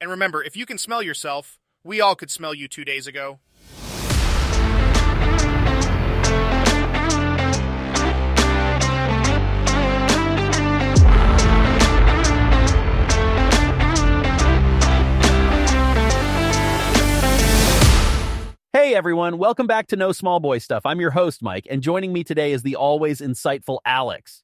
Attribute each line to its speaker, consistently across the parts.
Speaker 1: And remember, if you can smell yourself, we all could smell you two days ago.
Speaker 2: Hey everyone, welcome back to No Small Boy Stuff. I'm your host, Mike, and joining me today is the always insightful Alex.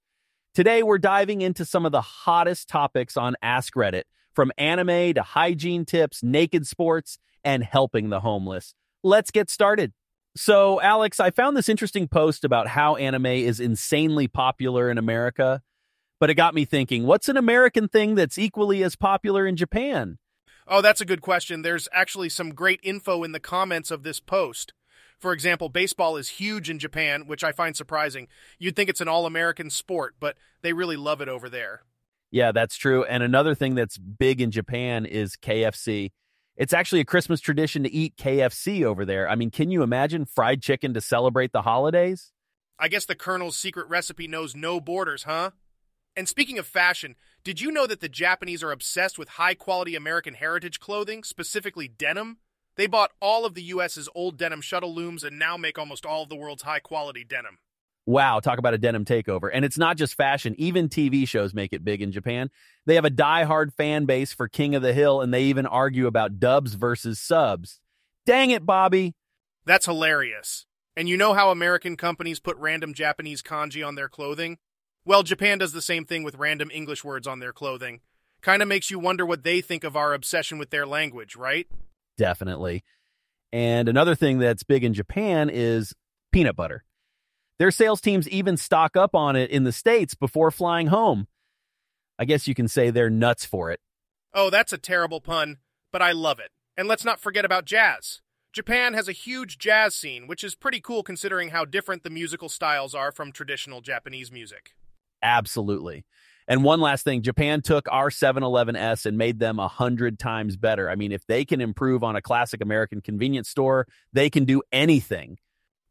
Speaker 2: Today we're diving into some of the hottest topics on Ask Reddit, from anime to hygiene tips, naked sports, and helping the homeless. Let's get started. So, Alex, I found this interesting post about how anime is insanely popular in America, but it got me thinking what's an American thing that's equally as popular in Japan?
Speaker 1: Oh, that's a good question. There's actually some great info in the comments of this post. For example, baseball is huge in Japan, which I find surprising. You'd think it's an all American sport, but they really love it over there.
Speaker 2: Yeah, that's true. And another thing that's big in Japan is KFC. It's actually a Christmas tradition to eat KFC over there. I mean, can you imagine fried chicken to celebrate the holidays?
Speaker 1: I guess the Colonel's secret recipe knows no borders, huh? And speaking of fashion, did you know that the Japanese are obsessed with high quality American heritage clothing, specifically denim? They bought all of the US's old denim shuttle looms and now make almost all of the world's high quality denim.
Speaker 2: Wow, talk about a denim takeover. And it's not just fashion, even TV shows make it big in Japan. They have a die-hard fan base for King of the Hill, and they even argue about dubs versus subs. Dang it, Bobby.
Speaker 1: That's hilarious. And you know how American companies put random Japanese kanji on their clothing? Well, Japan does the same thing with random English words on their clothing. Kind of makes you wonder what they think of our obsession with their language, right?
Speaker 2: Definitely. And another thing that's big in Japan is peanut butter. Their sales teams even stock up on it in the States before flying home. I guess you can say they're nuts for it.
Speaker 1: Oh, that's a terrible pun, but I love it. And let's not forget about jazz. Japan has a huge jazz scene, which is pretty cool considering how different the musical styles are from traditional Japanese music.
Speaker 2: Absolutely. And one last thing Japan took our 7-Elevens and made them a hundred times better. I mean, if they can improve on a classic American convenience store, they can do anything.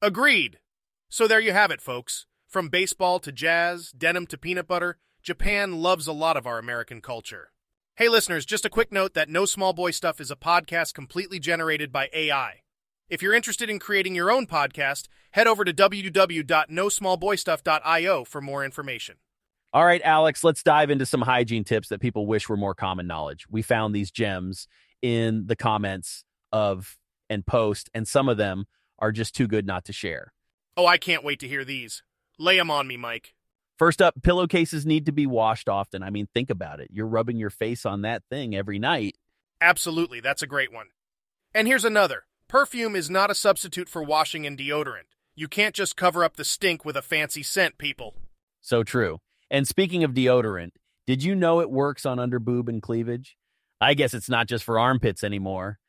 Speaker 1: Agreed. So there you have it, folks. From baseball to jazz, denim to peanut butter, Japan loves a lot of our American culture. Hey, listeners, just a quick note that No Small Boy Stuff is a podcast completely generated by AI. If you're interested in creating your own podcast, head over to www.nosmallboystuff.io for more information.
Speaker 2: All right, Alex, let's dive into some hygiene tips that people wish were more common knowledge. We found these gems in the comments of and post, and some of them are just too good not to share.
Speaker 1: Oh, I can't wait to hear these. Lay 'em on me, Mike.
Speaker 2: First up, pillowcases need to be washed often. I mean, think about it. You're rubbing your face on that thing every night.
Speaker 1: Absolutely, that's a great one. And here's another Perfume is not a substitute for washing and deodorant. You can't just cover up the stink with a fancy scent, people.
Speaker 2: So true. And speaking of deodorant, did you know it works on underboob and cleavage? I guess it's not just for armpits anymore.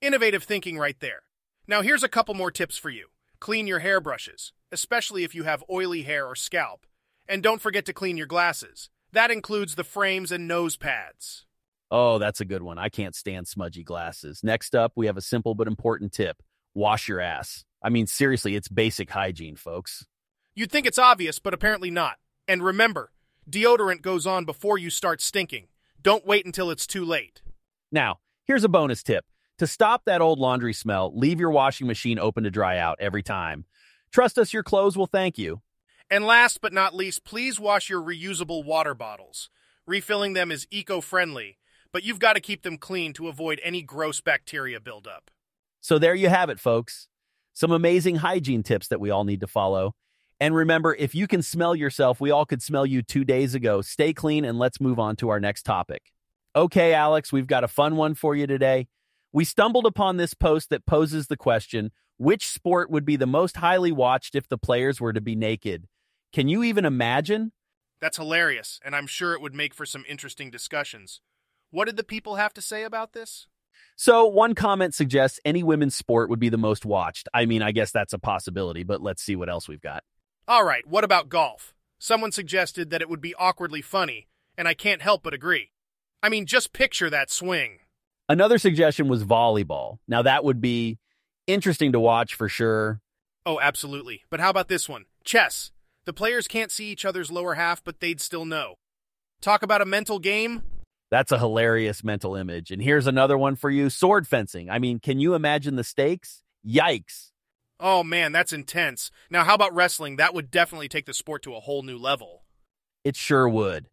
Speaker 1: Innovative thinking right there. Now, here's a couple more tips for you clean your hairbrushes, especially if you have oily hair or scalp. And don't forget to clean your glasses. That includes the frames and nose pads.
Speaker 2: Oh, that's a good one. I can't stand smudgy glasses. Next up, we have a simple but important tip wash your ass. I mean, seriously, it's basic hygiene, folks.
Speaker 1: You'd think it's obvious, but apparently not. And remember, deodorant goes on before you start stinking. Don't wait until it's too late.
Speaker 2: Now, here's a bonus tip. To stop that old laundry smell, leave your washing machine open to dry out every time. Trust us, your clothes will thank you.
Speaker 1: And last but not least, please wash your reusable water bottles. Refilling them is eco friendly but you've got to keep them clean to avoid any gross bacteria buildup.
Speaker 2: So there you have it, folks. Some amazing hygiene tips that we all need to follow. And remember, if you can smell yourself, we all could smell you two days ago. Stay clean and let's move on to our next topic. Okay, Alex, we've got a fun one for you today. We stumbled upon this post that poses the question which sport would be the most highly watched if the players were to be naked? Can you even imagine?
Speaker 1: That's hilarious, and I'm sure it would make for some interesting discussions. What did the people have to say about this?
Speaker 2: So, one comment suggests any women's sport would be the most watched. I mean, I guess that's a possibility, but let's see what else we've got.
Speaker 1: All right, what about golf? Someone suggested that it would be awkwardly funny, and I can't help but agree. I mean, just picture that swing.
Speaker 2: Another suggestion was volleyball. Now, that would be interesting to watch for sure.
Speaker 1: Oh, absolutely. But how about this one? Chess. The players can't see each other's lower half, but they'd still know. Talk about a mental game?
Speaker 2: That's a hilarious mental image. And here's another one for you sword fencing. I mean, can you imagine the stakes? Yikes.
Speaker 1: Oh man, that's intense. Now, how about wrestling? That would definitely take the sport to a whole new level.
Speaker 2: It sure would.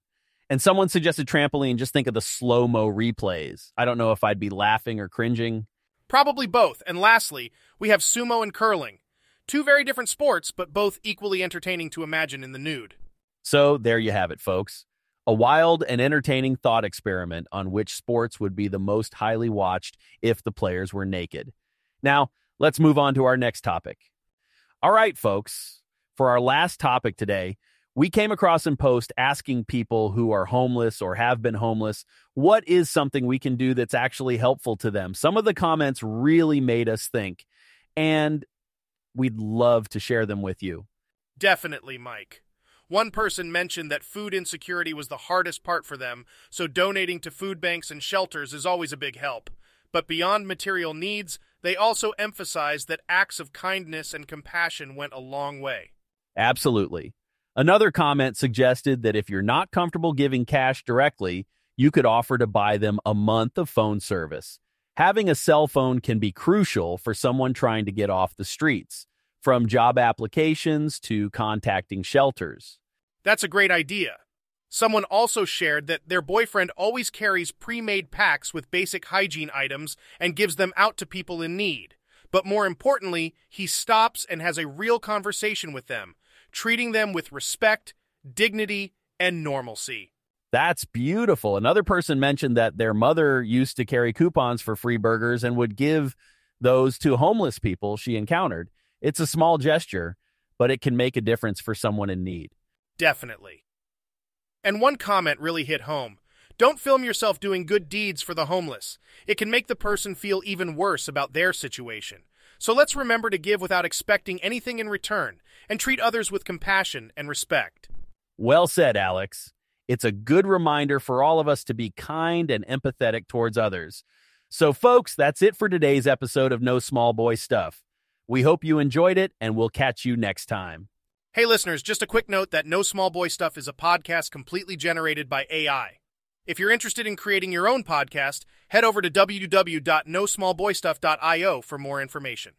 Speaker 2: And someone suggested trampoline, just think of the slow mo replays. I don't know if I'd be laughing or cringing.
Speaker 1: Probably both. And lastly, we have sumo and curling. Two very different sports, but both equally entertaining to imagine in the nude.
Speaker 2: So there you have it, folks. A wild and entertaining thought experiment on which sports would be the most highly watched if the players were naked. Now, let's move on to our next topic. All right, folks, for our last topic today, we came across in post asking people who are homeless or have been homeless what is something we can do that's actually helpful to them. Some of the comments really made us think, and we'd love to share them with you.
Speaker 1: Definitely, Mike. One person mentioned that food insecurity was the hardest part for them, so donating to food banks and shelters is always a big help. But beyond material needs, they also emphasized that acts of kindness and compassion went a long way.
Speaker 2: Absolutely. Another comment suggested that if you're not comfortable giving cash directly, you could offer to buy them a month of phone service. Having a cell phone can be crucial for someone trying to get off the streets, from job applications to contacting shelters.
Speaker 1: That's a great idea. Someone also shared that their boyfriend always carries pre made packs with basic hygiene items and gives them out to people in need. But more importantly, he stops and has a real conversation with them, treating them with respect, dignity, and normalcy.
Speaker 2: That's beautiful. Another person mentioned that their mother used to carry coupons for free burgers and would give those to homeless people she encountered. It's a small gesture, but it can make a difference for someone in need.
Speaker 1: Definitely. And one comment really hit home. Don't film yourself doing good deeds for the homeless. It can make the person feel even worse about their situation. So let's remember to give without expecting anything in return and treat others with compassion and respect.
Speaker 2: Well said, Alex. It's a good reminder for all of us to be kind and empathetic towards others. So, folks, that's it for today's episode of No Small Boy Stuff. We hope you enjoyed it, and we'll catch you next time.
Speaker 1: Hey, listeners, just a quick note that No Small Boy Stuff is a podcast completely generated by AI. If you're interested in creating your own podcast, head over to www.nosmallboystuff.io for more information.